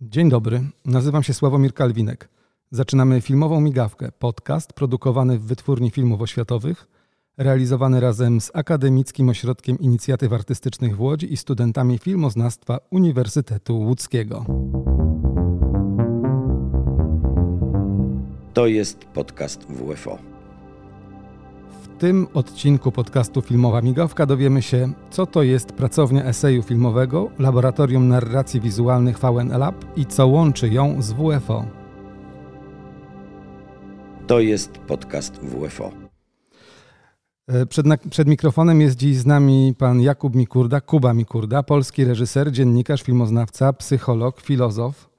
Dzień dobry, nazywam się Sławomir Kalwinek. Zaczynamy filmową migawkę, podcast produkowany w Wytwórni Filmów Oświatowych, realizowany razem z Akademickim Ośrodkiem Inicjatyw Artystycznych w Łodzi i studentami filmoznawstwa Uniwersytetu Łódzkiego. To jest podcast WFO. W tym odcinku podcastu Filmowa Migawka dowiemy się, co to jest pracownia eseju filmowego, Laboratorium Narracji Wizualnych VNLab i co łączy ją z WFO. To jest podcast WFO. E, przed, przed, mikrofonem jest dziś z nami pan Jakub Mikurda, Kuba Mikurda, polski reżyser, dziennikarz, filmoznawca, psycholog, filozof.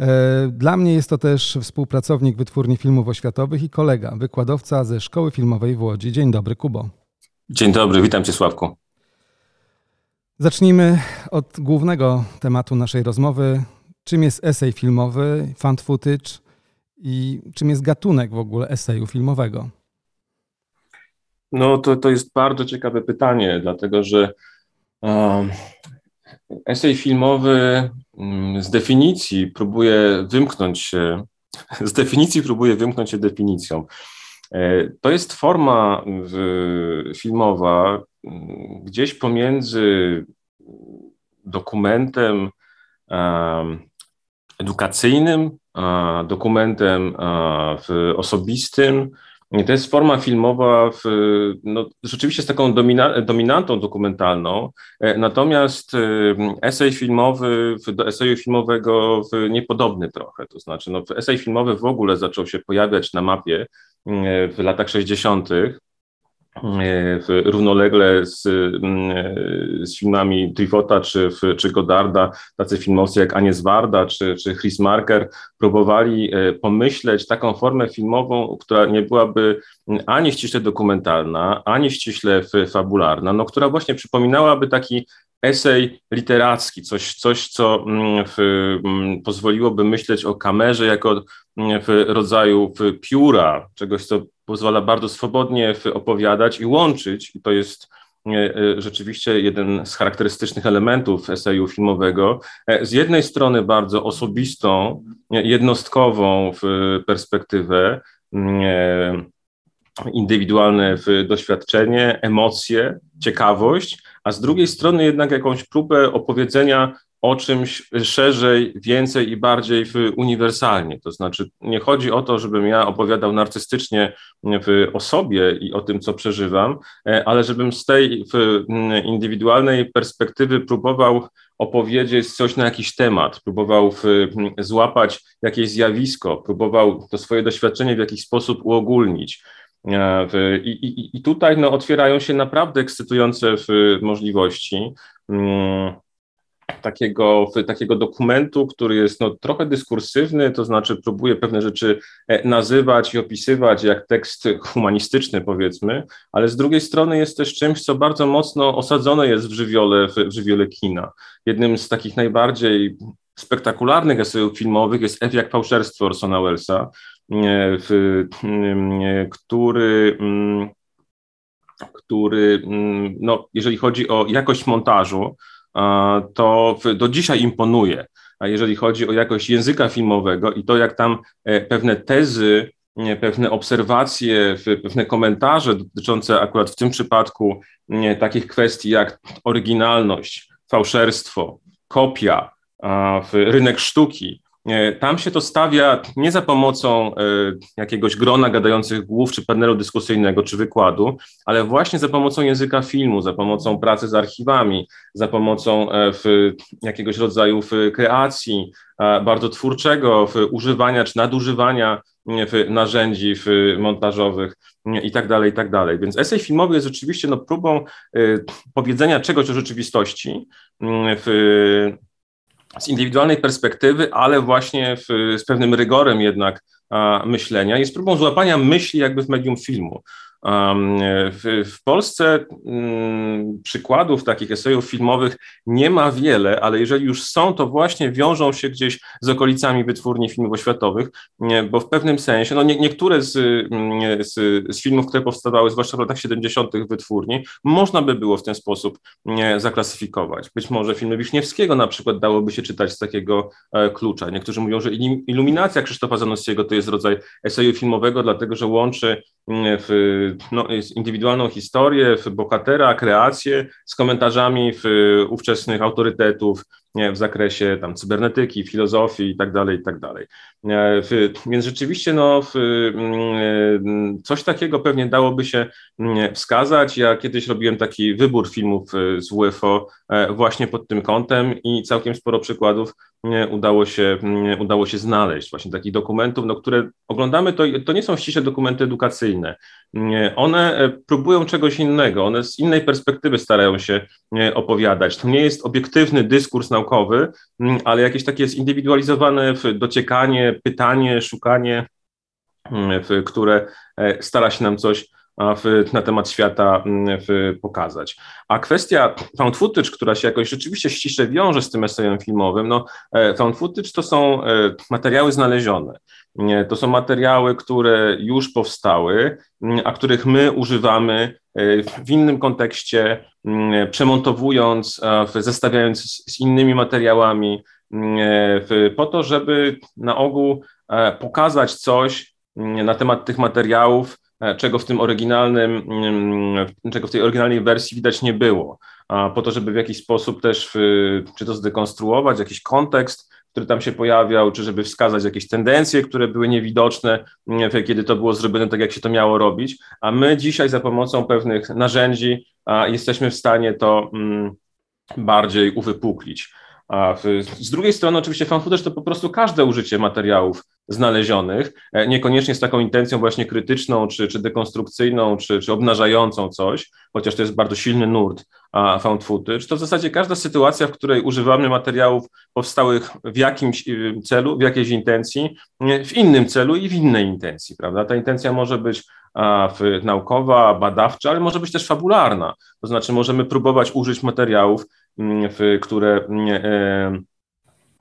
E, dla mnie jest to też współpracownik Wytwórni Filmów Oświatowych i kolega, wykładowca ze Szkoły Filmowej w Łodzi. Dzień dobry, Kubo. Dzień dobry, witam cię Sławku. Zacznijmy od głównego tematu naszej rozmowy. Czym jest esej filmowy, fan footage i czym jest gatunek w ogóle eseju filmowego? No to, to jest bardzo ciekawe pytanie, dlatego że um, esej filmowy z definicji próbuje wymknąć się, z definicji próbuje wymknąć się definicją. E, to jest forma filmowa mm, gdzieś pomiędzy dokumentem edukacyjnym, dokumentem osobistym, to jest forma filmowa, w, no, rzeczywiście z taką domina, dominantą dokumentalną, e, natomiast e, esej filmowy do eseju filmowego niepodobny trochę. To znaczy, no, esej filmowy w ogóle zaczął się pojawiać na mapie w latach 60. Równolegle z, mm, e, z filmami Trifota czy, czy Godarda, tacy filmowcy jak Anies Warda czy, czy Chris Marker próbowali e, pomyśleć taką formę filmową, która nie byłaby ani ściśle dokumentalna, ani ściśle fabularna, no, która właśnie przypominałaby taki esej literacki, coś, coś co mm, w, mm, pozwoliłoby myśleć o kamerze jako w rodzaju w pióra, czegoś, co pozwala bardzo swobodnie opowiadać i łączyć, i to jest e, e, rzeczywiście jeden z charakterystycznych elementów eseju filmowego. E, z jednej strony bardzo osobistą, jednostkową perspektywę, indywidualne doświadczenie, emocje, ciekawość, a z drugiej strony jednak jakąś próbę opowiedzenia o czymś szerzej, więcej i bardziej uniwersalnie. To znaczy, nie chodzi o to, żebym ja opowiadał narcystycznie o sobie i o tym, co przeżywam, e, ale żebym z tej indywidualnej perspektywy próbował opowiedzieć coś na jakiś temat, próbował złapać jakieś zjawisko, próbował to swoje doświadczenie w jakiś sposób uogólnić. E, I, i, I, tutaj no, otwierają się naprawdę ekscytujące możliwości. Mm, takiego, takiego dokumentu, który jest no, trochę dyskursywny, to znaczy próbuje pewne rzeczy e, nazywać i opisywać jak tekst humanistyczny, powiedzmy, ale z drugiej strony jest też czymś, co bardzo mocno osadzone jest w żywiole, w żywiole kina. Jednym z takich najbardziej spektakularnych esejów filmowych jest F jak fałszerstwo Orsona Wellesa, e, który mm, który, mm, no, jeżeli chodzi o jakość montażu, to do dzisiaj imponuje. A jeżeli chodzi o jakość języka filmowego i to, jak tam e, pewne tezy, pewne obserwacje, pewne komentarze dotyczące akurat w tym przypadku takich kwestii jak oryginalność, fałszerstwo, kopia, rynek sztuki, tam się to stawia nie za pomocą e, jakiegoś grona gadających głów, czy panelu dyskusyjnego, czy wykładu, ale właśnie za pomocą języka filmu, za pomocą pracy z archiwami, za pomocą e, jakiegoś rodzaju kreacji bardzo twórczego, używania czy nadużywania narzędzi montażowych i tak dalej, i tak dalej. Więc esej filmowy jest rzeczywiście no, próbą powiedzenia czegoś o rzeczywistości w z indywidualnej perspektywy, ale właśnie w, z pewnym rygorem jednak myślenia, jest próbą złapania myśli jakby w medium filmu. W, w Polsce mm, przykładów takich esejów filmowych nie ma wiele, ale jeżeli już są, to właśnie wiążą się gdzieś z okolicami wytwórni filmów oświatowych, bo w pewnym sensie, no nie, niektóre z, mm, z, z, filmów, które powstawały, zwłaszcza w latach 70. wytwórni, można by było w ten sposób zaklasyfikować. Być może filmy Wiśniewskiego na przykład dałoby się czytać z takiego e, klucza. Niektórzy mówią, że Iluminacja Krzysztofa Zanosiego to jest rodzaj eseju filmowego, dlatego że łączy w, no, indywidualną historię, bohatera, kreację z komentarzami w ówczesnych autorytetów w zakresie tam cybernetyki, filozofii i tak dalej, i tak. E, więc rzeczywiście no, mm, coś takiego pewnie dałoby się mm, wskazać. Ja kiedyś robiłem taki wybór filmów e, z UFO e, właśnie pod tym kątem i całkiem sporo przykładów udało się, udało się znaleźć, właśnie takich dokumentów, no, które oglądamy, to, to nie są ściśle dokumenty edukacyjne. One próbują czegoś innego, one z innej perspektywy starają się opowiadać. To nie jest obiektywny dyskurs naukowy, ale jakieś takie zindywidualizowane dociekanie, pytanie, szukanie, które e, stara się nam coś w, na temat świata mm, w, pokazać. A kwestia found footage, która się jakoś rzeczywiście ściśle wiąże z tym esejem filmowym, no e, found footage to są e, materiały znalezione. To są materiały, które już powstały, mm, a których my używamy e, w innym kontekście, mm, przemontowując, zestawiając z innymi materiałami, po to, żeby na ogół pokazać coś na temat tych materiałów, czego w tym oryginalnym, mm, czego w tej oryginalnej wersji widać nie było, po to, żeby w jakiś sposób też, czy to zdekonstruować, jakiś kontekst, który tam się pojawiał, czy żeby wskazać jakieś tendencje, które były niewidoczne, mm, kiedy to było zrobione tak, jak się to miało robić, a my dzisiaj za pomocą pewnych narzędzi jesteśmy w stanie to mm, bardziej uwypuklić. A z drugiej strony, oczywiście, fan footage to po prostu każde użycie materiałów znalezionych, e, niekoniecznie z taką intencją właśnie krytyczną, czy, czy dekonstrukcyjną, czy, czy obnażającą coś, chociaż to jest bardzo silny nurt a found footage, to w zasadzie każda sytuacja, w której używamy materiałów powstałych w jakimś y, celu, w jakiejś intencji, w innym celu i w innej intencji, prawda? Ta intencja może być naukowa, badawcza, ale może być też fabularna. To znaczy możemy próbować użyć materiałów, mm, które mm, e,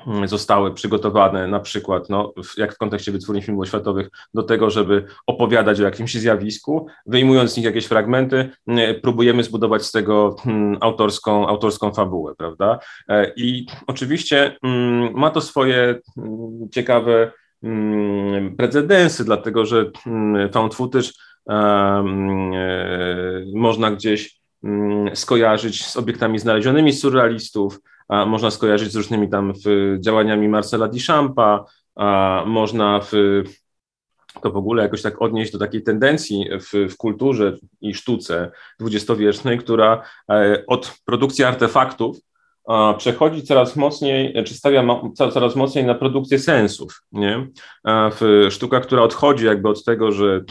mm, zostały przygotowane na przykład, no, jak w kontekście wytwórni filmów oświatowych, do tego, żeby opowiadać o jakimś zjawisku, wyjmując z nich jakieś fragmenty, próbujemy zbudować z tego autorską, autorską fabułę, prawda? E, I oczywiście ma to swoje ciekawe precedensy, dlatego że found footage E, można gdzieś mm, skojarzyć z obiektami znalezionymi z surrealistów, można skojarzyć z różnymi tam działaniami Marcela Duchampa, można w, to w ogóle jakoś tak odnieść do takiej tendencji w, w kulturze i sztuce dwudziestowiecznej, która e, od produkcji artefaktów przechodzi coraz mocniej, czy stawia coraz mocniej na produkcję sensów. Nie? W sztuka, która odchodzi jakby od tego, że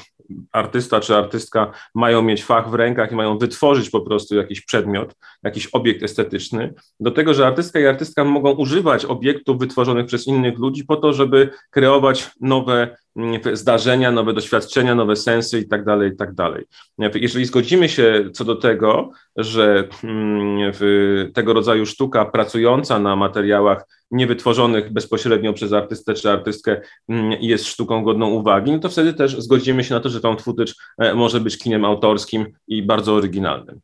artysta czy artystka mają mieć fach w rękach i mają wytworzyć po prostu jakiś przedmiot, jakiś obiekt estetyczny, do tego, że artystka i artystka mogą używać obiektów wytworzonych przez innych ludzi po to, żeby kreować nowe zdarzenia, nowe doświadczenia, nowe sensy i tak dalej, i tak dalej. Jeżeli zgodzimy się co do tego, że mm, tego rodzaju sztuka pracująca na materiałach niewytworzonych bezpośrednio przez artystę czy artystkę mm, jest sztuką godną uwagi, no to wtedy też zgodzimy się na to, że found footage e, może być kinem autorskim i bardzo oryginalnym.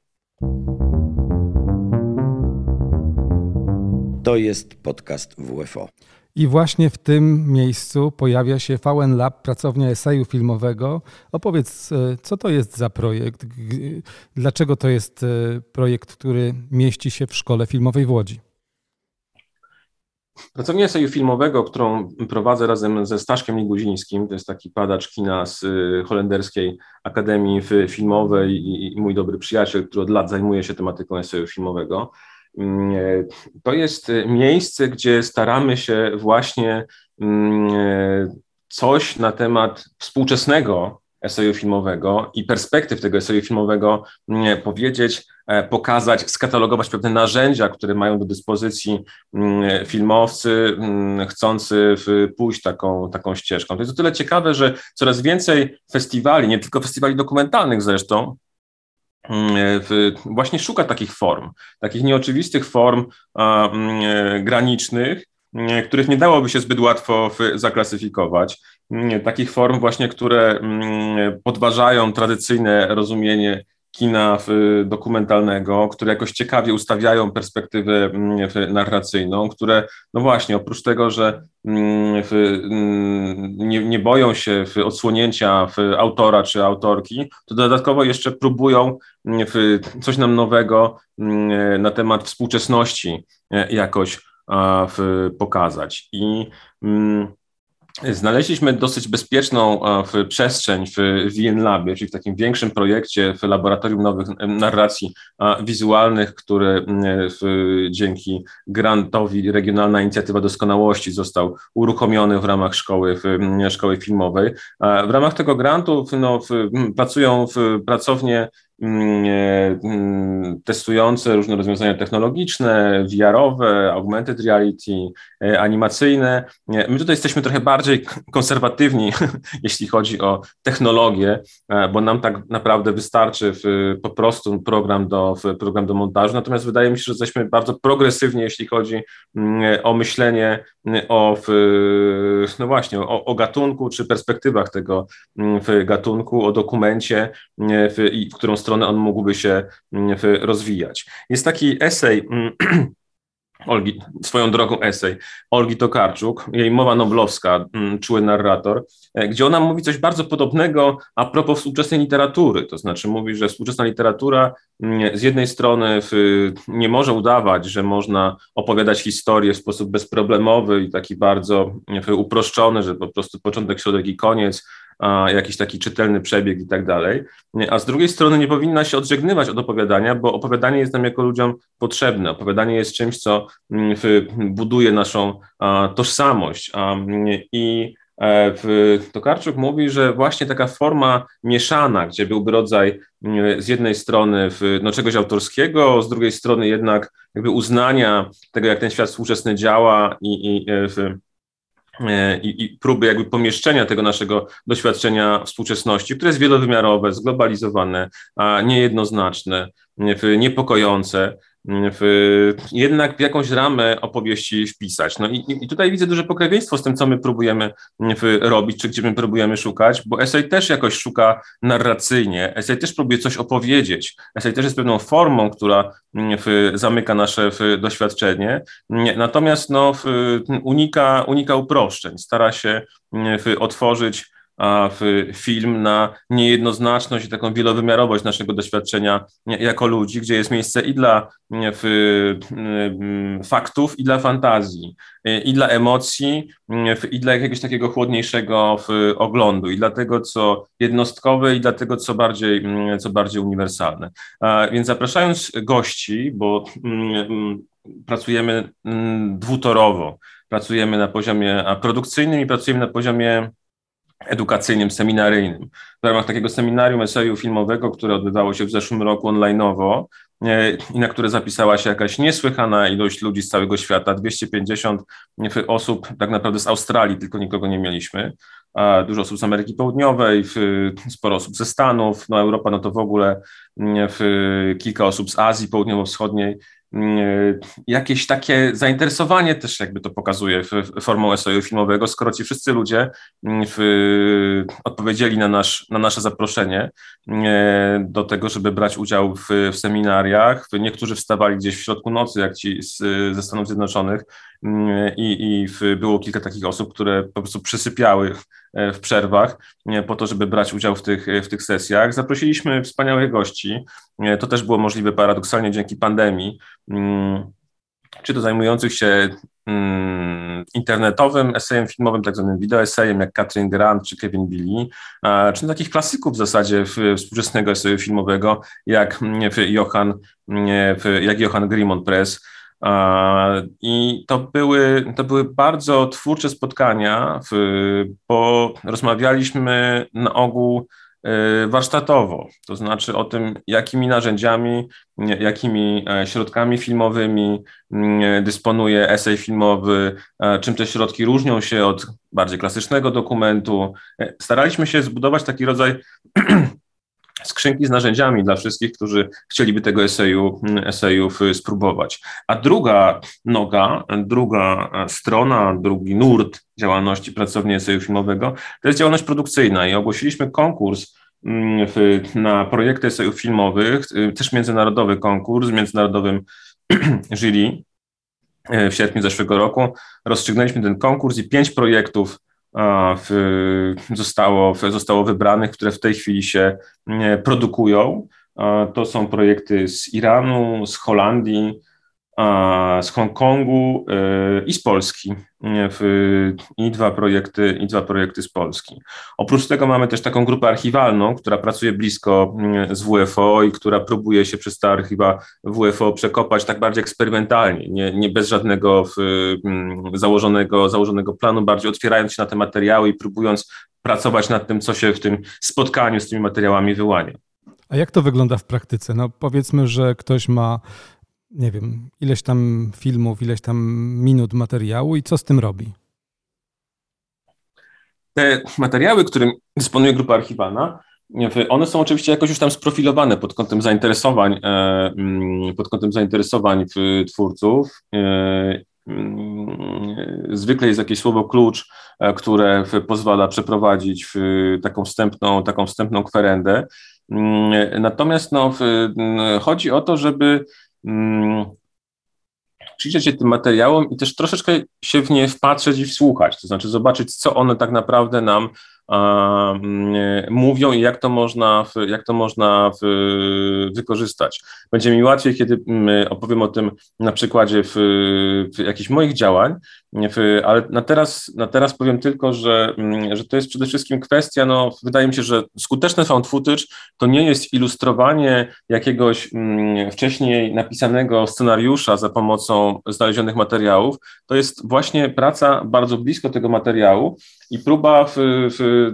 To jest podcast WFO. I właśnie w tym miejscu pojawia się VN Lab, pracownia eseju filmowego. Opowiedz, e, co to jest za projekt? Dlaczego to jest e, projekt, który mieści się w Szkole Filmowej w Łodzi? Pracownię eseju filmowego, którą prowadzę razem ze Staszkiem Liguzińskim, to jest taki padacz kina z y, holenderskiej Akademii Filmowej i mój dobry przyjaciel, który od lat zajmuje się tematyką eseju filmowego. Mm, e, to jest miejsce, gdzie staramy się właśnie mm, e, coś na temat współczesnego eseju filmowego i perspektyw tego eseju filmowego powiedzieć, e, pokazać, skatalogować pewne narzędzia, które mają do dyspozycji filmowcy chcący pójść taką, taką ścieżką. To jest o tyle ciekawe, że coraz więcej festiwali, nie tylko festiwali dokumentalnych zresztą, właśnie szuka takich form, takich nieoczywistych form a, e, granicznych, których nie dałoby się zbyt łatwo zaklasyfikować. Takich form właśnie, które podważają tradycyjne rozumienie kina dokumentalnego, które jakoś ciekawie ustawiają perspektywę narracyjną, które, no właśnie, oprócz tego, że nie, nie boją się odsłonięcia autora czy autorki, to dodatkowo jeszcze próbują coś nam nowego na temat współczesności e, jakoś pokazać. I Znaleźliśmy dosyć bezpieczną w przestrzeń w VN Labie, czyli w takim większym projekcie w Laboratorium Nowych Narracji Wizualnych, który dzięki grantowi Regionalna Inicjatywa Doskonałości został uruchomiony w ramach szkoły, szkoły filmowej. W ramach tego grantu no, pracują w pracownie testujące różne rozwiązania technologiczne, VR-owe, augmented reality, e, animacyjne. My tutaj jesteśmy trochę bardziej konserwatywni, jeśli chodzi o technologię, e, bo nam tak naprawdę wystarczy po prostu program do, program do montażu, natomiast wydaje mi się, że jesteśmy bardzo progresywni, jeśli chodzi mm, o myślenie o, no właśnie, o, o gatunku czy perspektywach tego gatunku, o dokumencie, w, w którą stronę stronę on mógłby się mm, rozwijać. Jest taki esej mm, Olgi, swoją drogą esej Olgi Tokarczuk, jej mowa noblowska, mm, czuły narrator, e, gdzie ona mówi coś bardzo podobnego a propos współczesnej literatury. To znaczy mówi, że współczesna literatura z jednej strony nie może udawać, że można opowiadać historię w sposób bezproblemowy i taki bardzo uproszczony, że po prostu początek, środek i koniec, jakiś taki czytelny przebieg i tak dalej, a z drugiej strony nie powinna się odżegnywać od opowiadania, bo opowiadanie jest nam jako ludziom potrzebne. Opowiadanie jest czymś, co mm, buduje naszą tożsamość i e, Tokarczuk mówi, że właśnie taka forma mieszana, gdzie byłby rodzaj mm, z jednej strony no, czegoś autorskiego, z drugiej strony jednak jakby uznania tego, jak ten świat współczesny działa i, i w, E, i, i, próby jakby pomieszczenia tego naszego doświadczenia współczesności, które jest wielowymiarowe, zglobalizowane, a niejednoznaczne, niepokojące, w, jednak w jakąś ramę opowieści wpisać. No i, i tutaj widzę duże pokrewieństwo z tym, co my próbujemy w, robić, czy gdzie my próbujemy szukać, bo esej też jakoś szuka narracyjnie, esej też próbuje coś opowiedzieć, esej też jest pewną formą, która zamyka nasze doświadczenie, natomiast no, unika, unika uproszczeń, stara się otworzyć film na niejednoznaczność i taką wielowymiarowość naszego doświadczenia jako ludzi, gdzie jest miejsce i dla faktów, i dla fantazji, i dla emocji, i dla jakiegoś takiego chłodniejszego oglądu, i dla tego, co jednostkowe, i dla tego, co bardziej, co bardziej uniwersalne. Więc zapraszając gości, bo pracujemy dwutorowo, pracujemy na poziomie produkcyjnym i pracujemy na poziomie edukacyjnym, seminaryjnym. W ramach takiego seminarium eseju filmowego, które odbywało się w zeszłym roku online'owo e, i na które zapisała się jakaś niesłychana ilość ludzi z całego świata, 250 osób tak naprawdę z Australii, tylko nikogo nie mieliśmy, dużo osób z Ameryki Południowej, sporo osób ze Stanów, no Europa no to w ogóle kilka osób z Azji Południowo-Wschodniej, jakieś takie zainteresowanie też jakby to pokazuje formą eseju filmowego, skoro ci wszyscy ludzie mm, w, odpowiedzieli na, nasz, na nasze zaproszenie e, do tego, żeby brać udział w, w seminariach. Niektórzy wstawali gdzieś w środku nocy, jak ci z, ze Stanów Zjednoczonych mm, i, i w, było kilka takich osób, które po prostu przysypiały E, w przerwach e, po to, żeby brać udział w tych, w tych sesjach. Zaprosiliśmy wspaniałych gości. E, to też było możliwe paradoksalnie dzięki pandemii. Mm, czy to zajmujących się mm, internetowym esejem filmowym, tak zwanym wideoesejem, jak Katrin Grant czy Kevin Billy, czy takich klasyków w zasadzie współczesnego eseju filmowego, jak Johan, jak Johan Grimond Press, i to były, to były bardzo twórcze spotkania, bo rozmawialiśmy na ogół warsztatowo, to znaczy o tym, jakimi narzędziami, jakimi środkami filmowymi dysponuje esej filmowy, czym te środki różnią się od bardziej klasycznego dokumentu. Staraliśmy się zbudować taki rodzaj skrzynki z narzędziami dla wszystkich, którzy chcieliby tego eseju, esejów spróbować. A druga noga, druga strona, drugi nurt działalności pracowni eseju filmowego to jest działalność produkcyjna i ogłosiliśmy konkurs mm, w, na projekty esejów filmowych, y, też międzynarodowy konkurs z międzynarodowym jury y, w sierpniu zeszłego roku. Rozstrzygnęliśmy ten konkurs i pięć projektów zostało, zostało wybranych, które w tej chwili się produkują. To są projekty z Iranu, z Holandii, z Hongkongu y, i z Polski i dwa projekty, i dwa projekty z Polski. Oprócz tego mamy też taką grupę archiwalną, która pracuje blisko z WFO i która próbuje się przez te archiwa WFO przekopać tak bardziej eksperymentalnie, nie, nie bez żadnego założonego, założonego planu, bardziej otwierając się na te materiały i próbując pracować nad tym, co się w tym spotkaniu z tymi materiałami wyłania. A jak to wygląda w praktyce? No powiedzmy, że ktoś ma nie wiem, ileś tam filmów, ileś tam minut materiału i co z tym robi? Te materiały, którym dysponuje grupa archiwalna, one są oczywiście jakoś już tam sprofilowane pod kątem zainteresowań, e, mm, pod kątem zainteresowań twórców. E, mm, zwykle jest jakieś słowo klucz, e, które pozwala przeprowadzić taką wstępną, taką wstępną kwerendę. Mm, natomiast no, chodzi o to, żeby mm, przyjrzeć się tym materiałom i też troszeczkę się w nie wpatrzeć i wsłuchać, to znaczy zobaczyć, co one tak naprawdę nam mówią i jak to można, jak to można wykorzystać. Będzie mi łatwiej, kiedy opowiem o tym na przykładzie w, w jakichś moich działań, ale na teraz, na teraz powiem tylko, że, że to jest przede wszystkim kwestia, no, wydaje mi się, że skuteczne found footage to nie jest ilustrowanie jakiegoś wcześniej napisanego scenariusza za pomocą znalezionych materiałów, to jest właśnie praca bardzo blisko tego materiału i próba w, w,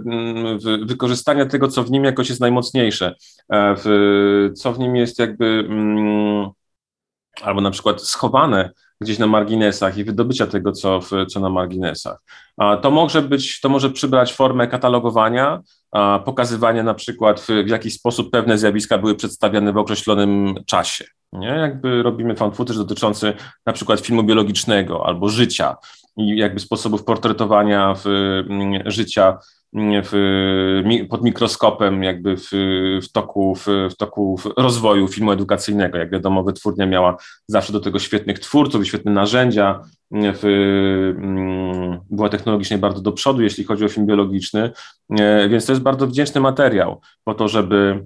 w wykorzystania tego, co w nim jakoś jest najmocniejsze, e, w, co w nim jest jakby mm, albo na przykład schowane gdzieś na marginesach i wydobycia tego, co, w, co na marginesach. To może być, to może przybrać formę katalogowania, pokazywania na przykład w, jaki sposób pewne zjawiska były przedstawiane w określonym czasie. Nie? Jakby robimy fan footage dotyczący na przykład filmu biologicznego albo życia jakby sposobów portretowania w, mm, życia w, pod mikroskopem jakby w, w, toku, w, w toku rozwoju filmu edukacyjnego. Jak wiadomo, wytwórnia miała zawsze do tego świetnych twórców i świetne narzędzia, w, mm, była technologicznie bardzo do przodu, jeśli chodzi o film biologiczny, e, więc to jest bardzo wdzięczny materiał po to, żeby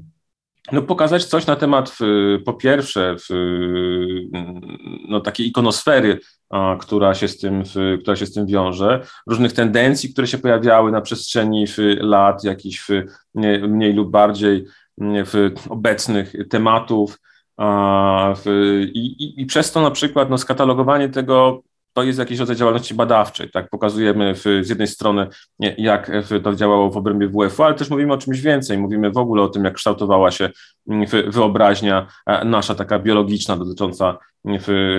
no, pokazać coś na temat, po pierwsze, no, takiej ikonosfery, która się, z tym, która się z tym wiąże, różnych tendencji, które się pojawiały na przestrzeni lat, jakichś mniej lub bardziej obecnych tematów. I, i, I przez to na przykład no, skatalogowanie tego to jest jakiś rodzaj działalności badawczej, tak, pokazujemy w, z jednej strony, jak to działało w obrębie WF-u, ale też mówimy o czymś więcej, mówimy w ogóle o tym, jak kształtowała się wyobraźnia e, nasza, taka biologiczna, dotycząca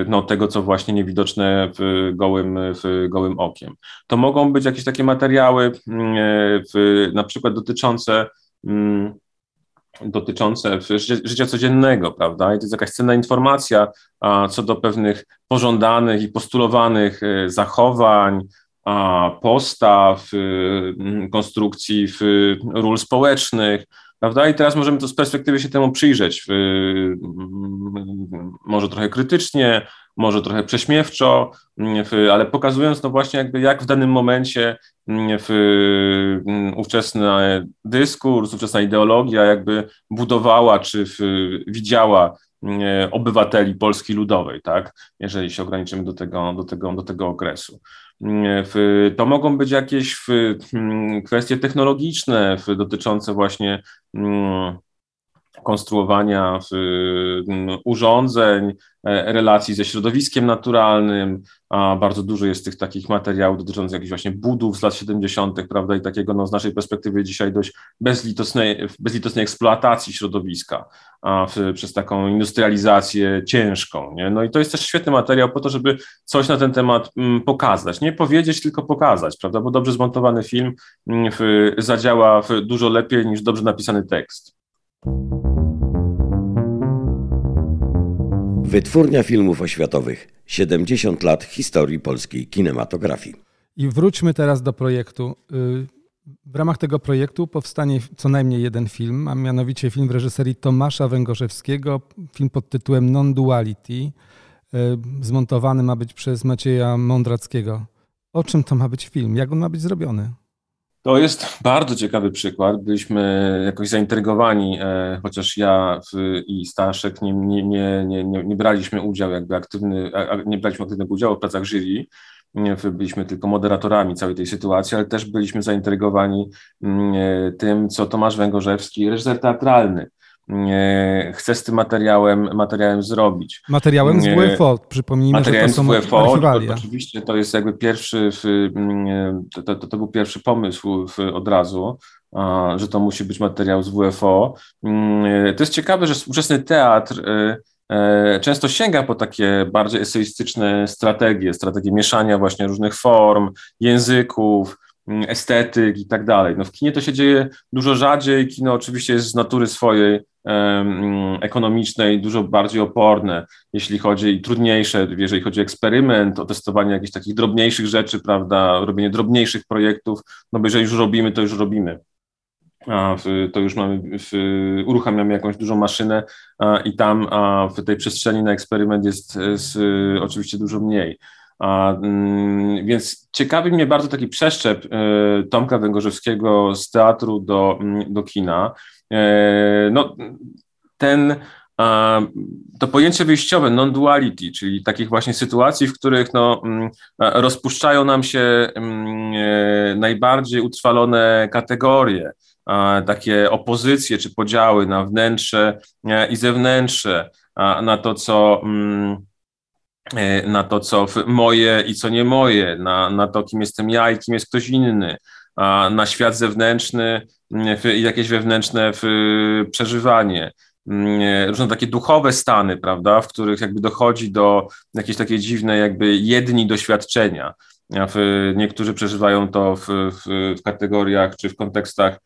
no, tego, co właśnie niewidoczne w gołym, w gołym okiem. To mogą być jakieś takie materiały, w, na przykład dotyczące dotyczące życia codziennego, prawda? I to jest jakaś cenna informacja a, co do pewnych pożądanych i postulowanych e, zachowań, a, postaw, e, konstrukcji ról społecznych, prawda? I teraz możemy to z perspektywy się temu przyjrzeć, może trochę krytycznie, może trochę prześmiewczo, ale pokazując no właśnie jakby jak w danym momencie w ówczesny dyskurs, ówczesna ideologia jakby budowała czy widziała obywateli Polski Ludowej, tak, jeżeli się ograniczymy do tego, do tego, do tego okresu. To mogą być jakieś kwestie technologiczne dotyczące właśnie konstruowania urządzeń, e, relacji ze środowiskiem naturalnym, a bardzo dużo jest tych takich materiałów dotyczących jakichś właśnie budów z lat 70., prawda, i takiego no, z naszej perspektywy dzisiaj dość bezlitosnej, bezlitosnej eksploatacji środowiska a w, przez taką industrializację ciężką. Nie? No i to jest też świetny materiał po to, żeby coś na ten temat mm, pokazać. Nie powiedzieć, tylko pokazać, prawda, bo dobrze zmontowany film mm, w, zadziała w dużo lepiej niż dobrze napisany tekst. Wytwórnia filmów oświatowych. 70 lat historii polskiej kinematografii. I wróćmy teraz do projektu. Y, w ramach tego projektu powstanie co najmniej jeden film, a mianowicie film w reżyserii Tomasza Węgorzewskiego, film pod tytułem Non-Duality. Y, zmontowany ma być przez Macieja Mądrackiego. O czym to ma być film? Jak on ma być zrobiony? To jest bardzo ciekawy przykład. Byliśmy jakoś zaintrygowani, e, chociaż ja i Staszek nie, nie, nie, nie, nie braliśmy udziału, jakby aktywny, nie braliśmy aktywnego udziału w pracach jury. Byliśmy tylko moderatorami całej tej sytuacji, ale też byliśmy zaintrygowani mm, e, tym, co Tomasz Węgorzewski, reżyser teatralny, chce z tym materiałem, materiałem zrobić. Materiałem z WFO, przypomnijmy, materiałem że to są z WFO, Oczywiście to jest jakby pierwszy, to, to, to był pierwszy pomysł od razu, że to musi być materiał z WFO. To jest ciekawe, że współczesny teatr y, e, często sięga po takie bardziej eseistyczne strategie, strategie mieszania właśnie różnych form, języków, estetyk i tak dalej. No w kinie to się dzieje dużo rzadziej, kino oczywiście jest z natury swojej ekonomicznej dużo bardziej oporne, jeśli chodzi i trudniejsze, jeżeli chodzi o eksperyment, o testowanie jakichś takich drobniejszych rzeczy, prawda, robienie drobniejszych projektów, no bo jeżeli już robimy, to już robimy. A w, to już mamy, w, uruchamiamy jakąś dużą maszynę a, i tam a w tej przestrzeni na eksperyment jest, jest oczywiście dużo mniej. Mm, więc ciekawi mnie bardzo taki przeszczep y, Tomka Węgorzewskiego z teatru do, mm, do kina. E, no, ten, to pojęcie wyjściowe, non-duality, czyli takich właśnie sytuacji, w których no, mm, rozpuszczają nam się e, najbardziej utrwalone kategorie, takie opozycje czy podziały na wnętrze e, i zewnętrzne, na to, co na to, co moje i co nie moje, na, na to, kim jestem ja i kim jest ktoś inny, na świat zewnętrzny i jakieś wewnętrzne przeżywanie mm, różne takie duchowe stany, prawda, w których jakby dochodzi do jakiejś takiej dziwnej jakby jedni doświadczenia. Niektórzy przeżywają to w, w, w kategoriach czy w kontekstach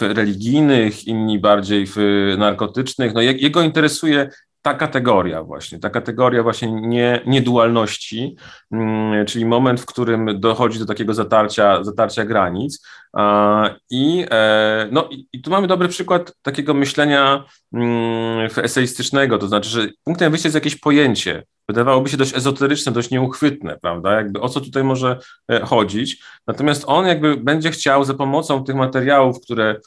religijnych, inni bardziej w narkotycznych. No, jego interesuje ta kategoria właśnie, ta kategoria właśnie nie, niedualności, mm, czyli moment, w którym dochodzi do takiego zatarcia, zatarcia granic. I, e, no, i tu mamy dobry przykład takiego myślenia mm, eseistycznego, to znaczy, że punktem wyjścia jest jakieś pojęcie, wydawałoby się dość ezoteryczne, dość nieuchwytne, prawda? Jakby o co tutaj może e, chodzić. Natomiast on jakby będzie chciał za pomocą tych materiałów, które e,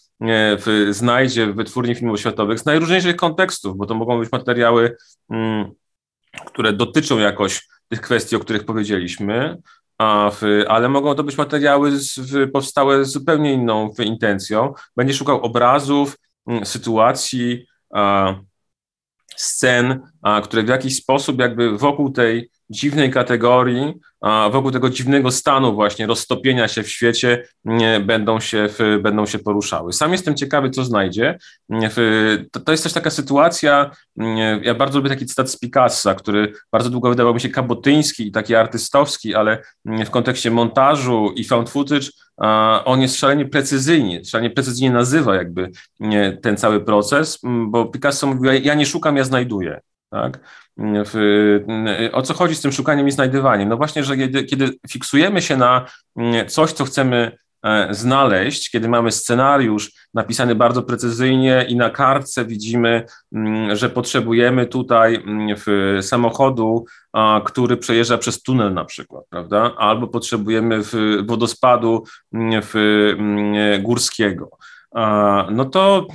w, znajdzie w wytwórni filmów światowych z najróżniejszych kontekstów, bo to mogą być materiały, mm, które dotyczą jakoś tych kwestii, o których powiedzieliśmy, w, ale mogą to być materiały z, w, powstałe z zupełnie inną intencją. Będzie szukał obrazów, mm, sytuacji, a, scen, które w jakiś sposób jakby wokół tej dziwnej kategorii, a wokół tego dziwnego stanu właśnie roztopienia się w świecie będą się, będą się poruszały. Sam jestem ciekawy, co znajdzie. To, to jest też taka sytuacja, ja bardzo lubię taki cytat z Picassa, który bardzo długo wydawał mi się kabotyński i taki artystowski, ale w kontekście montażu i found footage on jest szalenie precyzyjny, szalenie precyzyjnie nazywa jakby ten cały proces, bo Picasso mówił, ja nie szukam, ja znajduję. Tak? W, o co chodzi z tym szukaniem i znajdywaniem? No właśnie, że kiedy, kiedy fiksujemy się na coś, co chcemy e, znaleźć, kiedy mamy scenariusz napisany bardzo precyzyjnie i na kartce widzimy, mm, że potrzebujemy tutaj mm, samochodu, który przejeżdża przez tunel na przykład, prawda? Albo potrzebujemy wodospadu mm, górskiego. No to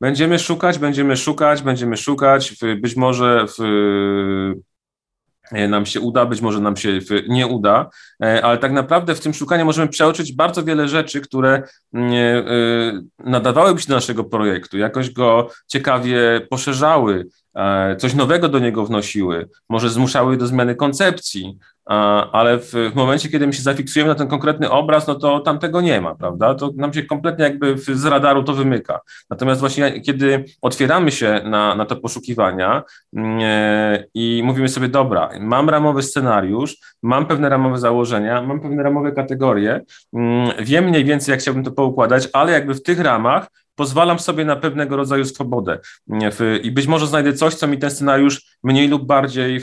Będziemy szukać, będziemy szukać, będziemy szukać. Być może w, E, nam się uda, być może nam się nie uda, e, ale tak naprawdę w tym szukaniu możemy przeoczyć bardzo wiele rzeczy, które mm, e, nadawałyby się do naszego projektu, jakoś go ciekawie poszerzały, coś nowego do niego wnosiły, może zmuszały do zmiany koncepcji, ale w, w, momencie, kiedy my się zafiksujemy na ten konkretny obraz, no to tam tego nie ma, prawda? To nam się kompletnie jakby z radaru to wymyka. Natomiast właśnie kiedy otwieramy się na, na te poszukiwania e, i mówimy sobie, dobra, mam ramowy scenariusz, mam pewne ramowe założenia, mam pewne ramowe kategorie, mm, wiem mniej więcej, jak chciałbym to poukładać, ale jakby w tych ramach pozwalam sobie na pewnego rodzaju swobodę i być może znajdę coś, co mi ten scenariusz mniej lub bardziej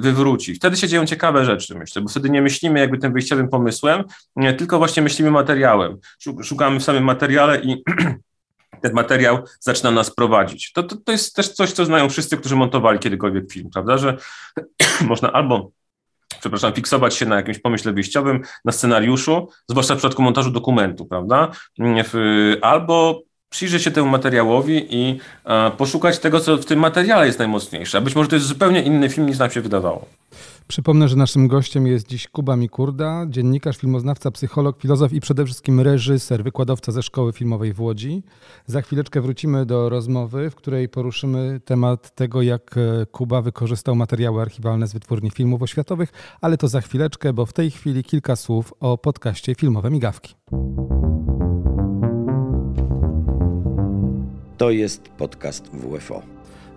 wywróci. Wtedy się dzieją ciekawe rzeczy, myślę, bo wtedy nie myślimy jakby tym wyjściowym pomysłem, tylko właśnie myślimy materiałem. Szukamy w samym materiale i ten materiał zaczyna nas prowadzić. To, to, to jest też coś, co znają wszyscy, którzy montowali kiedykolwiek film, prawda, że można albo przepraszam, fiksować się na jakimś pomyśle wyjściowym, na scenariuszu, zwłaszcza w przypadku montażu dokumentu, prawda? Albo przyjrzeć się temu materiałowi i e, poszukać tego, co w tym materiale jest najmocniejsze. A być może to jest zupełnie inny film, niż nam się wydawało. Przypomnę, że naszym gościem jest dziś Kuba Mikurda, dziennikarz, filmoznawca, psycholog, filozof i przede wszystkim reżyser, wykładowca ze Szkoły Filmowej w Łodzi. Za chwileczkę wrócimy do rozmowy, w której poruszymy temat tego, jak e, Kuba wykorzystał materiały archiwalne z wytwórni filmów oświatowych, ale to za chwileczkę, bo w tej chwili kilka słów o podcaście Filmowe Migawki. To jest podcast WFO.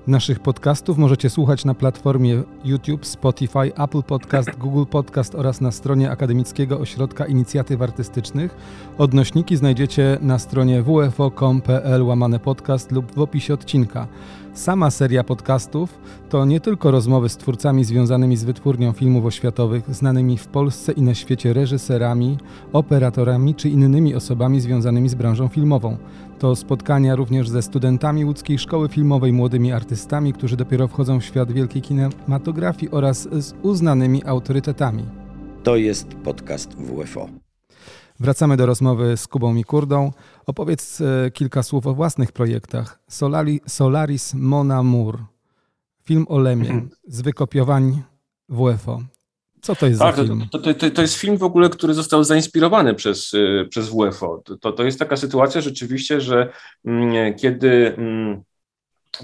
Naszych podcastów możecie słuchać na platformie YouTube, Spotify, Apple Podcast, Google Podcast oraz na stronie Akademickiego Ośrodka Inicjatyw Artystycznych. Odnośniki znajdziecie na stronie wfo.com.pl łamane podcast lub w opisie odcinka. Sama seria podcastów to nie tylko rozmowy z twórcami związanymi z wytwórnią filmów oświatowych, znanymi w Polsce i na świecie reżyserami, operatorami czy innymi osobami związanymi z branżą filmową. To spotkania również ze studentami łódzkiej szkoły filmowej, młodymi artystami, którzy dopiero wchodzą w świat wielkiej kinematografii oraz z uznanymi autorytetami. To jest podcast WFO. Wracamy do rozmowy z Kubą Mikurdą. Opowiedz e, kilka słów o własnych projektach. Solari, Solaris Mona Mur, film o Lemie mhm. z wykopiowań WFO. Co to jest tak, za film? To, to, to, to, jest film w ogóle, który został zainspirowany przez, e, przez WFO. To, to jest taka sytuacja rzeczywiście, że mm, kiedy mm,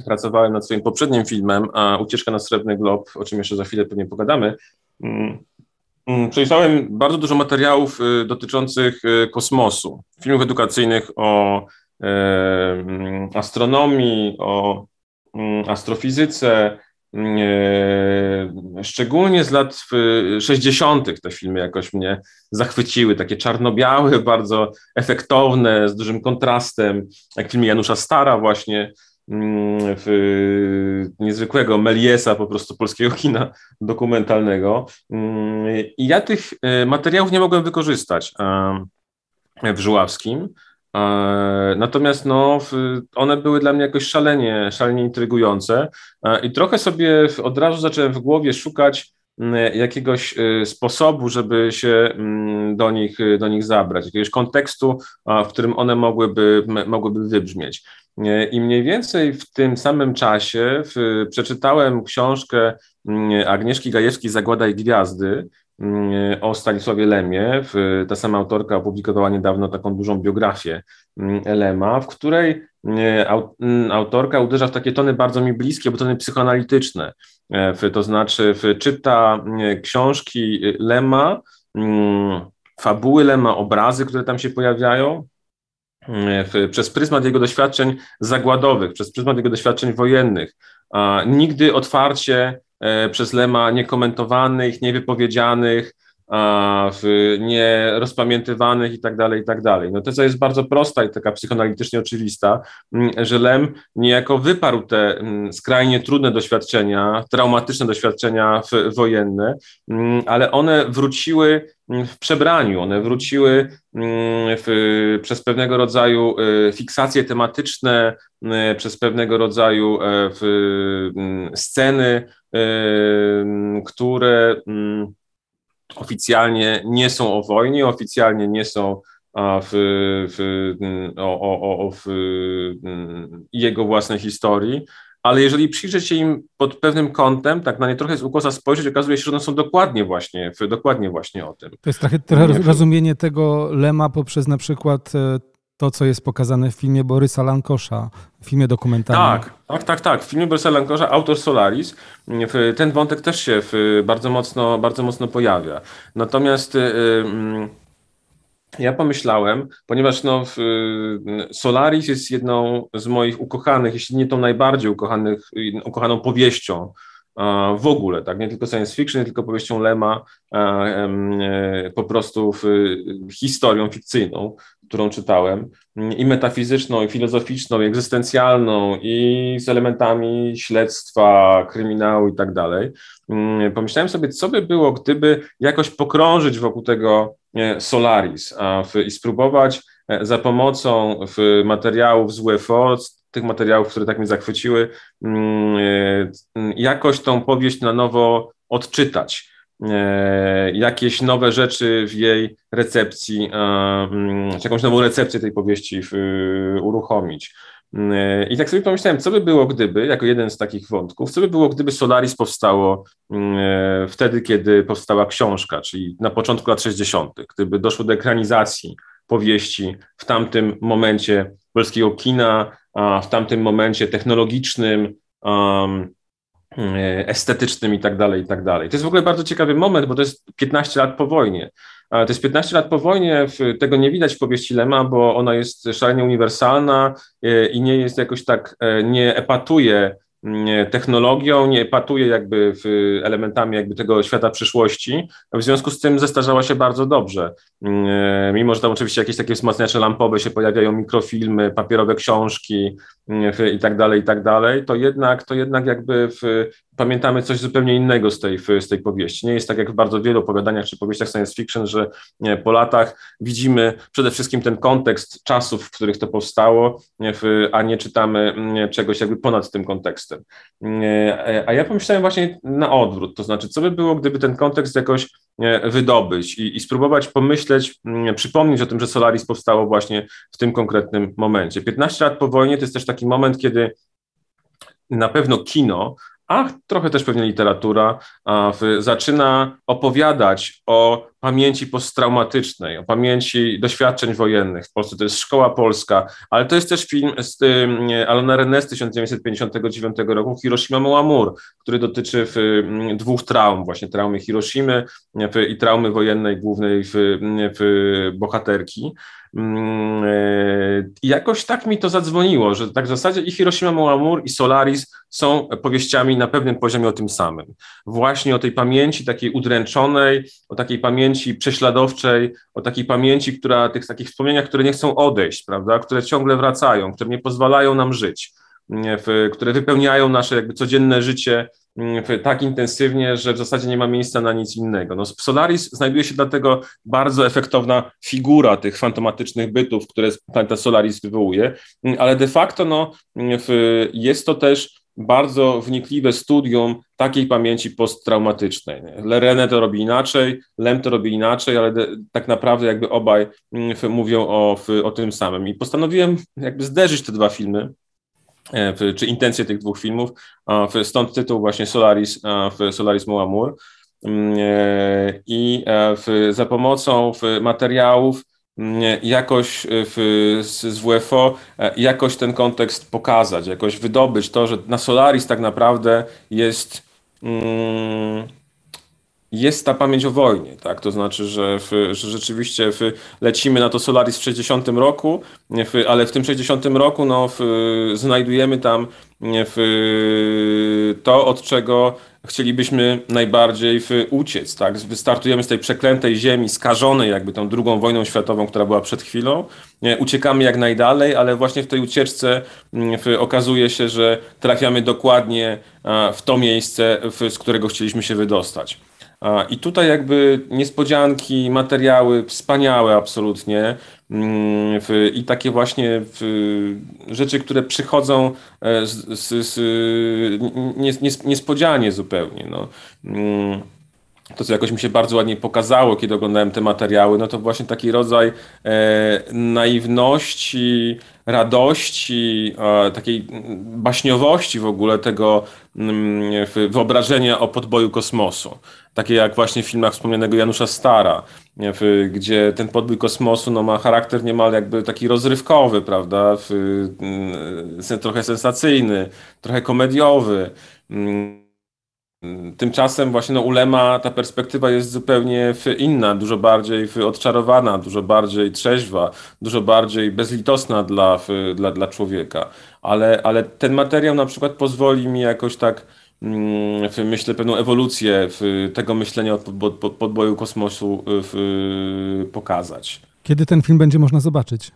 pracowałem nad swoim poprzednim filmem, a Ucieczka na Srebrny Glob, o czym jeszcze za chwilę pewnie pogadamy, mm, Mm, przejrzałem bardzo dużo materiałów y, dotyczących y, kosmosu, filmów edukacyjnych o e, mm, astronomii, o mm, astrofizyce, e, szczególnie z lat 60. te filmy jakoś mnie zachwyciły, takie czarno-białe, bardzo efektowne, z dużym kontrastem, jak film Janusza Stara właśnie, Mm, w niezwykłego Meliesa, po prostu polskiego kina dokumentalnego. Mm, I ja tych e, materiałów nie mogłem wykorzystać w Żuławskim. Natomiast no, one były dla mnie jakoś szalenie, szalenie intrygujące i trochę sobie od razu zacząłem w głowie szukać mm, jakiegoś e, sposobu, żeby się do nich, do nich zabrać, jakiegoś kontekstu, w którym one mogłyby, mogłyby wybrzmieć. I mniej więcej w tym samym czasie w, przeczytałem książkę mm, Agnieszki Gajewskiej Zagłada i Gwiazdy mm, o Stanisławie Lemie. Ta sama autorka opublikowała niedawno taką dużą biografię mm, Lema, w której autorka uderza w takie tony bardzo mi bliskie, bo tony psychoanalityczne. E, to znaczy czyta książki Lema, fabuły Lema, obrazy, które tam się pojawiają, w, przez pryzmat jego doświadczeń zagładowych, przez pryzmat jego doświadczeń wojennych. A, nigdy otwarcie e, przez Lema niekomentowanych, niewypowiedzianych, nie rozpamiętywanych i tak dalej, i tak dalej. No teza jest bardzo prosta i taka psychoanalitycznie oczywista, że Lem niejako wyparł te skrajnie trudne doświadczenia, traumatyczne doświadczenia wojenne, mm, ale one wróciły w przebraniu, one wróciły w, przez pewnego rodzaju e, fiksacje tematyczne, e, przez pewnego rodzaju e, w, sceny, które oficjalnie nie są o wojnie, oficjalnie nie są w, w, o, o, o w jego własnej historii, ale jeżeli przyjrzeć się im pod pewnym kątem, tak na nie trochę z ukosa spojrzeć, okazuje się, że one są dokładnie właśnie, dokładnie właśnie o tym. To jest trochę, trochę rozumienie tego lema poprzez na przykład e, to, co jest pokazane w filmie Borysa Lankosza, w filmie dokumentalnym. Tak, tak, tak, tak. W filmie Borysa Lankosza, autor Solaris, ten wątek też się bardzo mocno, bardzo mocno pojawia. Natomiast y, y, ja pomyślałem, ponieważ no, Solaris jest jedną z moich ukochanych, jeśli nie tą najbardziej ukochanych, ukochaną powieścią w ogóle, tak, nie tylko science fiction, nie tylko powieścią Lema, e, po prostu historią fikcyjną, którą czytałem, i metafizyczną, i filozoficzną, i egzystencjalną, i z elementami śledztwa, kryminału i tak dalej. Mm, pomyślałem sobie, co by było, gdyby jakoś pokrążyć wokół tego Solaris a w, i spróbować e, za pomocą materiałów z UFO, tych materiałów, które tak mnie zachwyciły, mm, e, jakoś tą powieść na nowo odczytać. Jakieś nowe rzeczy w jej recepcji, mm, jakąś nową recepcję tej powieści uruchomić. I tak sobie pomyślałem, co by było gdyby, jako jeden z takich wątków, co by było gdyby Solaris powstało mm, wtedy, kiedy powstała książka, czyli na początku lat 60., gdyby doszło do ekranizacji powieści w tamtym momencie polskiego kina, w tamtym momencie technologicznym, estetycznym i tak dalej, i tak dalej. To jest w ogóle bardzo ciekawy moment, bo to jest 15 lat po wojnie. To jest 15 lat po wojnie, tego nie widać w powieści Lema, bo ona jest szalenie uniwersalna e, i nie jest jakoś tak, e, nie epatuje technologią, nie epatuje jakby elementami jakby tego świata przyszłości. W związku z tym zestarzała się bardzo dobrze. E, mimo, że tam oczywiście jakieś takie wzmacniacze lampowe się pojawiają, mikrofilmy, papierowe książki i tak dalej, i tak dalej, to jednak, to jednak jakby w, pamiętamy coś zupełnie innego z tej, z tej powieści. Nie jest tak jak w bardzo wielu opowiadaniach czy powieściach science fiction, że po latach widzimy przede wszystkim ten kontekst czasów, w których to powstało, a nie czytamy czegoś jakby ponad tym kontekstem. A ja pomyślałem właśnie na odwrót, to znaczy, co by było, gdyby ten kontekst jakoś wydobyć i, i spróbować pomyśleć, przypomnieć o tym, że Solaris powstało właśnie w tym konkretnym momencie. 15 lat po wojnie to jest też taki moment, kiedy na pewno kino a trochę też pewnie literatura, zaczyna opowiadać o pamięci posttraumatycznej, o pamięci doświadczeń wojennych. W Polsce to jest Szkoła Polska, ale to jest też film z Alana René z 1959 roku, Hiroshima Moamur, który dotyczy dwóch traum, właśnie traumy Hiroshimy i traumy wojennej głównej w, w bohaterki. Mm, e, I jakoś tak mi to zadzwoniło, że tak w zasadzie i Hiroshima Moamur i Solaris są powieściami na pewnym poziomie o tym samym. Właśnie o tej pamięci takiej udręczonej, o takiej pamięci prześladowczej, o takiej pamięci, która, tych takich wspomnieniach, które nie chcą odejść, prawda, które ciągle wracają, które nie pozwalają nam żyć, które wypełniają nasze jakby codzienne życie tak intensywnie, że w zasadzie nie ma miejsca na nic innego. No, w Solaris znajduje się dlatego bardzo efektowna figura tych fantomatycznych bytów, które planeta Solaris wywołuje, mm, ale de facto no, mm, jest to też bardzo wnikliwe studium takiej pamięci posttraumatycznej. Lerene to robi inaczej, Lem to robi inaczej, ale de, tak naprawdę jakby obaj mówią o, o tym samym. I postanowiłem jakby zderzyć te dwa filmy, czy intencje tych dwóch filmów. Stąd tytuł właśnie Solaris, w Solaris Moamur. Mm, e, I e, za pomocą materiałów mm, jakoś z WFO, jakoś ten kontekst pokazać, jakoś wydobyć to, że na Solaris tak naprawdę jest mm, jest ta pamięć o wojnie, tak? To znaczy, że, w, że rzeczywiście w, lecimy na to Solaris w 60 roku, w, ale w tym 60 roku no, znajdujemy tam to, od czego chcielibyśmy najbardziej uciec, tak? Wystartujemy z tej przeklętej ziemi, skażonej jakby tą drugą wojną światową, która była przed chwilą, uciekamy jak najdalej, ale właśnie w tej ucieczce okazuje się, że trafiamy dokładnie w to miejsce, z którego chcieliśmy się wydostać. I tutaj jakby niespodzianki, materiały wspaniałe absolutnie mm, i takie właśnie rzeczy, które przychodzą e, z, z, z niespodzianie zupełnie. No. Mm, to, co jakoś mi się bardzo ładnie pokazało, kiedy oglądałem te materiały, no to właśnie taki rodzaj e, naiwności, radości, e, takiej baśniowości w ogóle tego mm, wyobrażenia o podboju kosmosu. Takie jak właśnie w filmach wspomnianego Janusza Stara, gdzie ten podbój kosmosu no, ma charakter niemal jakby taki rozrywkowy, prawda, mm, trochę sensacyjny, trochę komediowy. Tymczasem właśnie no, ulema ta perspektywa jest zupełnie inna, dużo bardziej odczarowana, dużo bardziej trzeźwa, dużo bardziej bezlitosna dla, dla, dla człowieka. Ale, ale ten materiał na przykład pozwoli mi jakoś tak, mm, myślę, pewną ewolucję tego myślenia o podboju kosmosu pokazać. Kiedy ten film będzie można zobaczyć?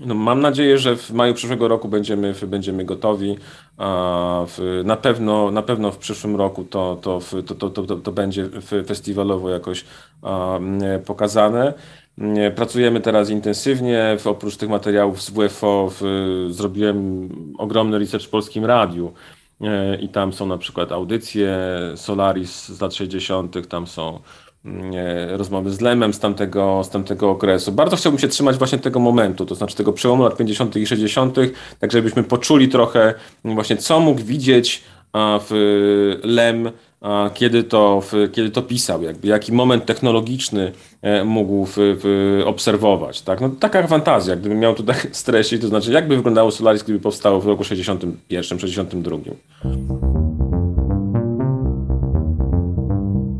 No, mam nadzieję, że w maju przyszłego roku będziemy, będziemy gotowi. Na, pewno, na pewno w przyszłym roku to, to, to, to, to, to będzie festiwalowo jakoś pokazane. Pracujemy teraz intensywnie. Oprócz tych materiałów z WFO zrobiłem ogromny research w Polskim Radiu. E, I tam są na przykład audycje Solaris z lat 60., tam są rozmowy z Lemem z tamtego, z tamtego okresu. Bardzo chciałbym się trzymać właśnie tego momentu, to znaczy tego przełomu lat 50. i 60., tak żebyśmy poczuli trochę właśnie, co mógł widzieć w Lem, kiedy to, kiedy to pisał, jakby, jaki moment technologiczny e, mógł w, w obserwować. Tak? No, taka fantazja, gdybym miał tutaj streścić, to znaczy jakby wyglądało Solaris, gdyby powstało w roku 61,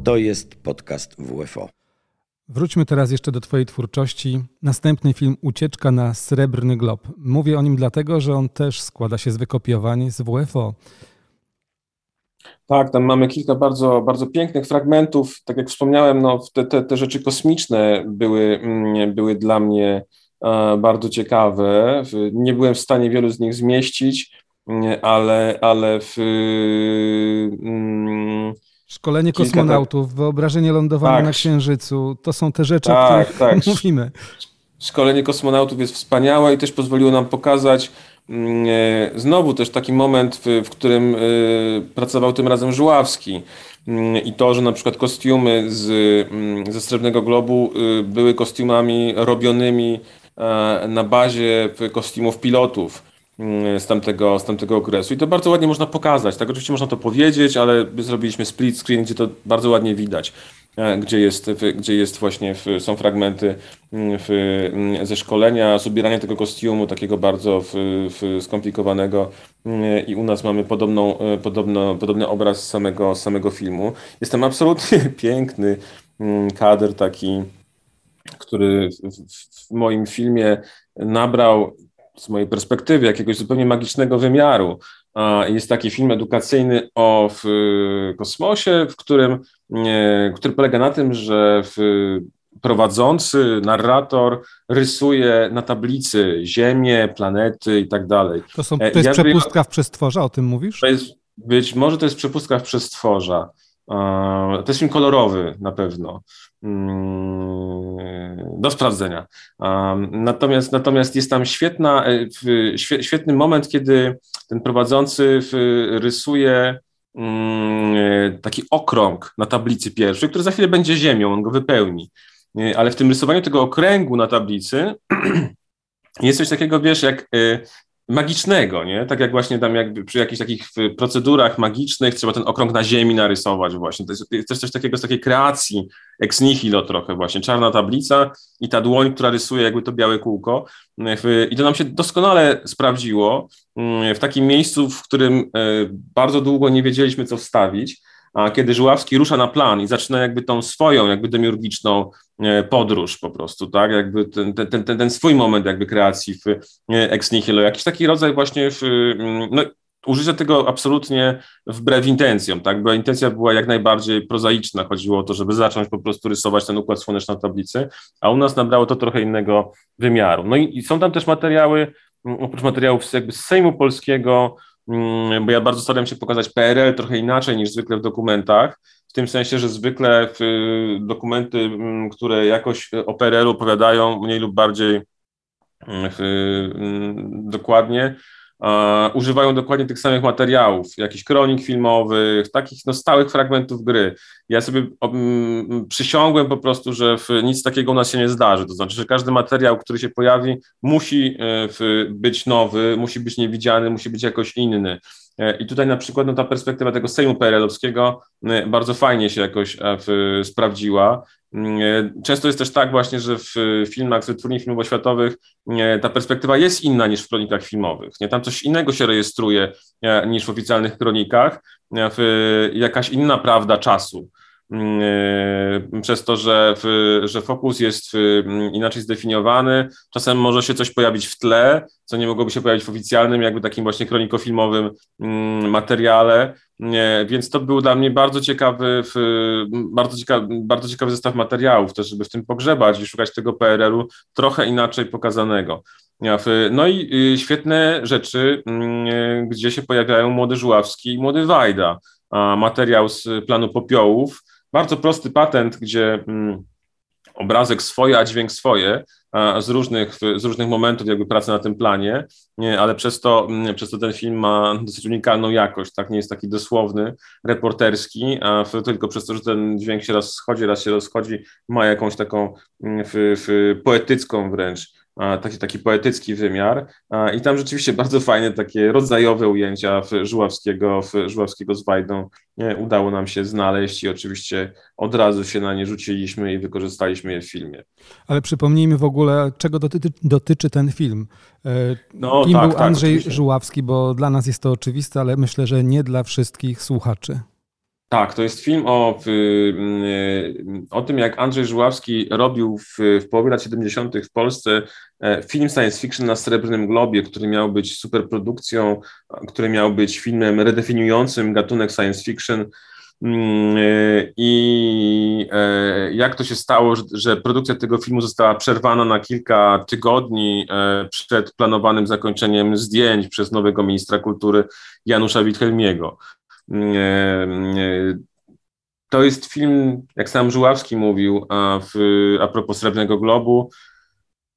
To jest podcast WFO. Wróćmy teraz jeszcze do Twojej twórczości. Następny film Ucieczka na Srebrny Glob. Mówię o nim dlatego, że on też składa się z wykopiowań z WFO. Tak, tam mamy kilka bardzo, bardzo pięknych fragmentów. Tak jak wspomniałem, no, te, te, te rzeczy kosmiczne były, mm, były dla mnie e, bardzo ciekawe. Nie byłem w stanie wielu z nich zmieścić, mm, ale, ale w, mm, Szkolenie tak- kosmonautów, tak... wyobrażenie lądowania tak. na Księżycu, to są te rzeczy, tak, o których tak. mówimy. Szkolenie kosmonautów jest wspaniałe i też pozwoliło nam pokazać mm, e, znowu też taki moment, w, którym e, pracował tym razem Żuławski mm, i to, że na przykład kostiumy z, mm, ze Srebrnego Globu e, były kostiumami robionymi na bazie kostiumów pilotów z tamtego, z tamtego okresu. I to bardzo ładnie można pokazać. Tak, oczywiście można to powiedzieć, ale zrobiliśmy split screen, gdzie to bardzo ładnie widać, e, gdzie jest, gdzie jest właśnie, są fragmenty mm, mm, ze szkolenia, z ubierania tego kostiumu, takiego bardzo skomplikowanego. Mm, I u nas mamy podobną, e, podobno, podobny obraz samego, samego filmu. Jest tam absolutnie piękny kadr taki, który w moim filmie nabrał z mojej perspektywy jakiegoś zupełnie magicznego wymiaru. Jest taki film edukacyjny o w kosmosie, w którym, który polega na tym, że prowadzący, narrator rysuje na tablicy Ziemię, planety i tak dalej. To, są, to jest ja przepustka w przestworza, o tym mówisz? Jest, być może to jest przepustka w przestworza. To jest film kolorowy na pewno. Mm, do sprawdzenia. Natomiast, natomiast jest tam świetna, e, świetny moment, kiedy ten prowadzący rysuje mm, taki okrąg na tablicy pierwszej, który za chwilę będzie ziemią, on go wypełni. E, ale w tym rysowaniu tego okręgu na tablicy jest coś takiego, wiesz, jak e, magicznego, nie? Tak jak właśnie tam jakby przy jakichś takich procedurach magicznych trzeba ten okrąg na ziemi narysować właśnie. To jest też coś takiego z takiej kreacji ex nihilo trochę właśnie. Czarna tablica i ta dłoń, która rysuje jakby to białe kółko. I to nam się doskonale sprawdziło mm, w takim miejscu, w którym e, bardzo długo nie wiedzieliśmy, co wstawić a kiedy Żuławski rusza na plan i zaczyna jakby tą swoją, jakby demiurgiczną e, podróż po prostu, tak, jakby ten, ten, ten, ten swój moment jakby kreacji w e, Ex Nihilo, jakiś taki rodzaj właśnie, w, no, użycie tego absolutnie wbrew intencjom, tak, bo intencja była jak najbardziej prozaiczna, chodziło o to, żeby zacząć po prostu rysować ten układ słoneczny na tablicy, a u nas nabrało to trochę innego wymiaru. No i, i są tam też materiały, oprócz materiałów jakby z Sejmu Polskiego, bo ja bardzo staram się pokazać PRL trochę inaczej niż zwykle w dokumentach, w tym sensie, że zwykle dokumenty, mm, które jakoś o PRL opowiadają mniej lub bardziej mm, dokładnie, używają dokładnie tych samych materiałów, jakichś kronik filmowych, takich no, stałych fragmentów gry. Ja sobie um, przysiągłem po prostu, że nic takiego u nas się nie zdarzy. To znaczy, że każdy materiał, który się pojawi, musi e, być nowy, musi być niewidziany, musi być jakoś inny. E, I tutaj na przykład no, ta perspektywa tego Sejmu PRL-owskiego e, bardzo fajnie się jakoś sprawdziła. Mm, często jest też tak właśnie, że w filmach, w wytwórni filmów oświatowych ta perspektywa jest inna niż w kronikach filmowych. Nie? Tam coś innego się rejestruje niż w oficjalnych kronikach, jakaś inna prawda czasu. Mm, e, przez to, że, w, że fokus jest mm, inaczej zdefiniowany. Czasem może się coś pojawić w tle, co nie mogłoby się pojawić w oficjalnym, jakby takim właśnie kronikofilmowym mm, materiale. Więc to był dla mnie bardzo ciekawy, bardzo ciekawy, bardzo ciekawy zestaw materiałów, też żeby w tym pogrzebać i szukać tego PRL-u trochę inaczej pokazanego. No i y, świetne rzeczy, gdzie się pojawiają młody Żuławski i młody Wajda. Materiał z planu popiołów, bardzo prosty patent, gdzie mm, obrazek swoje, a dźwięk swoje, z różnych, z różnych momentów jakby pracy na tym planie, nie, ale przez to, mm, przez to ten film ma dosyć unikalną jakość, tak, nie jest taki dosłowny, reporterski, a tylko przez to, że ten dźwięk się raz schodzi, raz się rozchodzi, ma jakąś taką mm, w, w poetycką wręcz taki, taki poetycki wymiar i tam rzeczywiście bardzo fajne takie rodzajowe ujęcia Żuławskiego, Żuławskiego z Wajdą udało nam się znaleźć i oczywiście od razu się na nie rzuciliśmy i wykorzystaliśmy je w filmie. Ale przypomnijmy w ogóle, czego dotyczy, dotyczy ten film. E, no, Kim tak, był tak, Andrzej tak, Żuławski, bo dla nas jest to oczywiste, ale myślę, że nie dla wszystkich słuchaczy. Tak, to jest film o, mm, o tym, jak Andrzej Żuławski robił w, w połowie lat 70. w Polsce e, film science fiction na Srebrnym Globie, który miał być superprodukcją, który miał być filmem redefiniującym gatunek science fiction. Mm, e, I e, jak to się stało, że, produkcja tego filmu została przerwana na kilka tygodni przed planowanym zakończeniem zdjęć przez nowego ministra kultury Janusza Wilhelmiego. To jest film, jak sam Żuławski mówił, a, w, a propos Srebrnego Globu,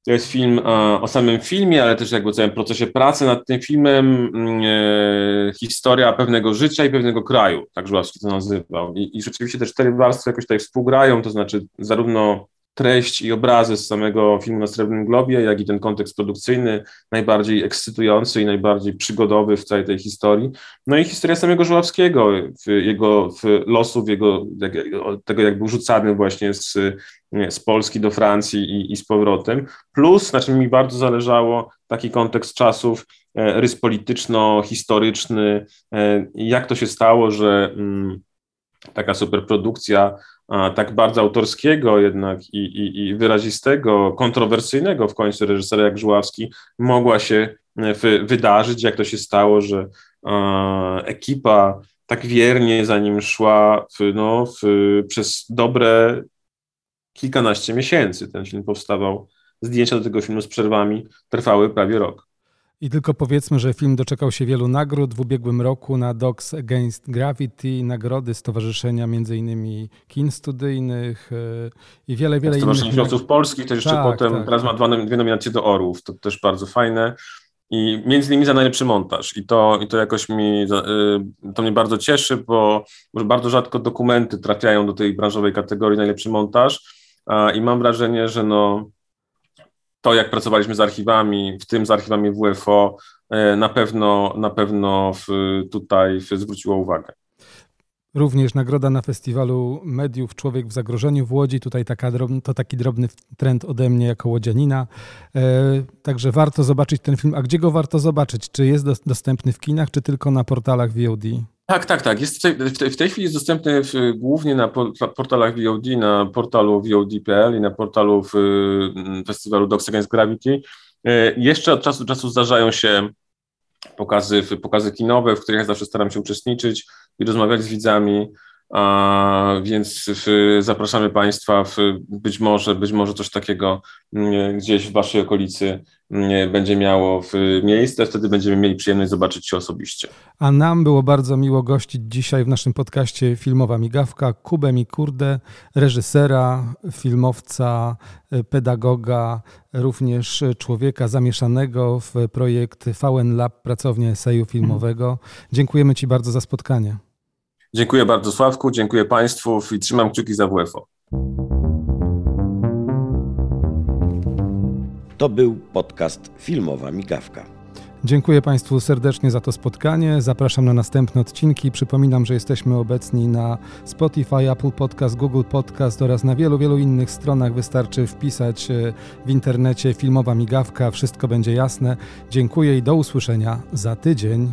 to jest film o samym filmie, ale też jakby o całym procesie pracy nad tym filmem, e, historia pewnego życia i pewnego kraju, tak Żuławski to nazywał. I, I rzeczywiście te cztery warstwy jakoś tutaj współgrają, to znaczy zarówno treść i obrazy z samego filmu na Srebrnym Globie, jak i ten kontekst produkcyjny, najbardziej ekscytujący i najbardziej przygodowy w całej tej historii. No i historia samego Żuławskiego, jego losów, jego, tego jak był rzucany właśnie z, z Polski do Francji i, i z powrotem, plus, na czym mi bardzo zależało, taki kontekst czasów, e, rys polityczno-historyczny, e, jak to się stało, że mm, taka superprodukcja tak bardzo autorskiego jednak i, i, i wyrazistego, kontrowersyjnego w końcu reżysera jak Żuławski mogła się e, wydarzyć, jak to się stało, że ekipa tak wiernie za nim szła w, no, w, przez dobre kilkanaście miesięcy. Ten film powstawał, zdjęcia do tego filmu z przerwami trwały prawie rok. I tylko powiedzmy, że film doczekał się wielu nagród w ubiegłym roku na Dogs Against Gravity, nagrody Stowarzyszenia m.in. kin studyjnych e, i wiele, wiele innych. Stowarzyszenie Filmowców Polskich, też jeszcze tak, potem tak. teraz ma dwie nominacje do Orłów, to też bardzo fajne. I między innymi za najlepszy montaż. I to, i to jakoś mi, e, to mnie bardzo cieszy, bo bardzo rzadko dokumenty trafiają do tej branżowej kategorii najlepszy montaż. I mam wrażenie, że no, to, jak pracowaliśmy z archiwami, w tym z archiwami WFO, e, na pewno, na pewno w, tutaj zwróciło uwagę. Również nagroda na festiwalu mediów Człowiek w zagrożeniu w Łodzi. Tutaj taka drobny, to taki drobny trend ode mnie jako łodzianina. E, także warto zobaczyć ten film. A gdzie go warto zobaczyć? Czy jest do, dostępny w kinach, czy tylko na portalach VOD? Tak, tak, tak. Jest w, tej, w tej chwili jest dostępny w, głównie na portalach VOD, na portalu VOD.pl i na portalu w, mm, festiwalu Dogs Against Gravity. E, jeszcze od czasu do czasu zdarzają się pokazy, pokazy kinowe, w których ja zawsze staram się uczestniczyć i rozmawiać z widzami. A więc zapraszamy Państwa, w, być może, być może coś takiego mm, gdzieś w Waszej okolicy mm, będzie miało miejsce, wtedy będziemy mieli przyjemność zobaczyć się osobiście. A nam było bardzo miło gościć dzisiaj w naszym podcaście Filmowa Migawka Kubę Mikurdę, reżysera, filmowca, pedagoga, również człowieka zamieszanego w projekt VN Lab, pracownię eseju filmowego. Dziękujemy Ci bardzo za spotkanie. Dziękuję bardzo Sławku, dziękuję Państwu i trzymam kciuki za WFO. To był podcast Filmowa Migawka. Dziękuję Państwu serdecznie za to spotkanie. Zapraszam na następne odcinki. Przypominam, że jesteśmy obecni na Spotify, Apple Podcast, Google Podcast oraz na wielu, wielu innych stronach. Wystarczy wpisać e, w internecie filmowa migawka, wszystko będzie jasne. Dziękuję i do usłyszenia za tydzień.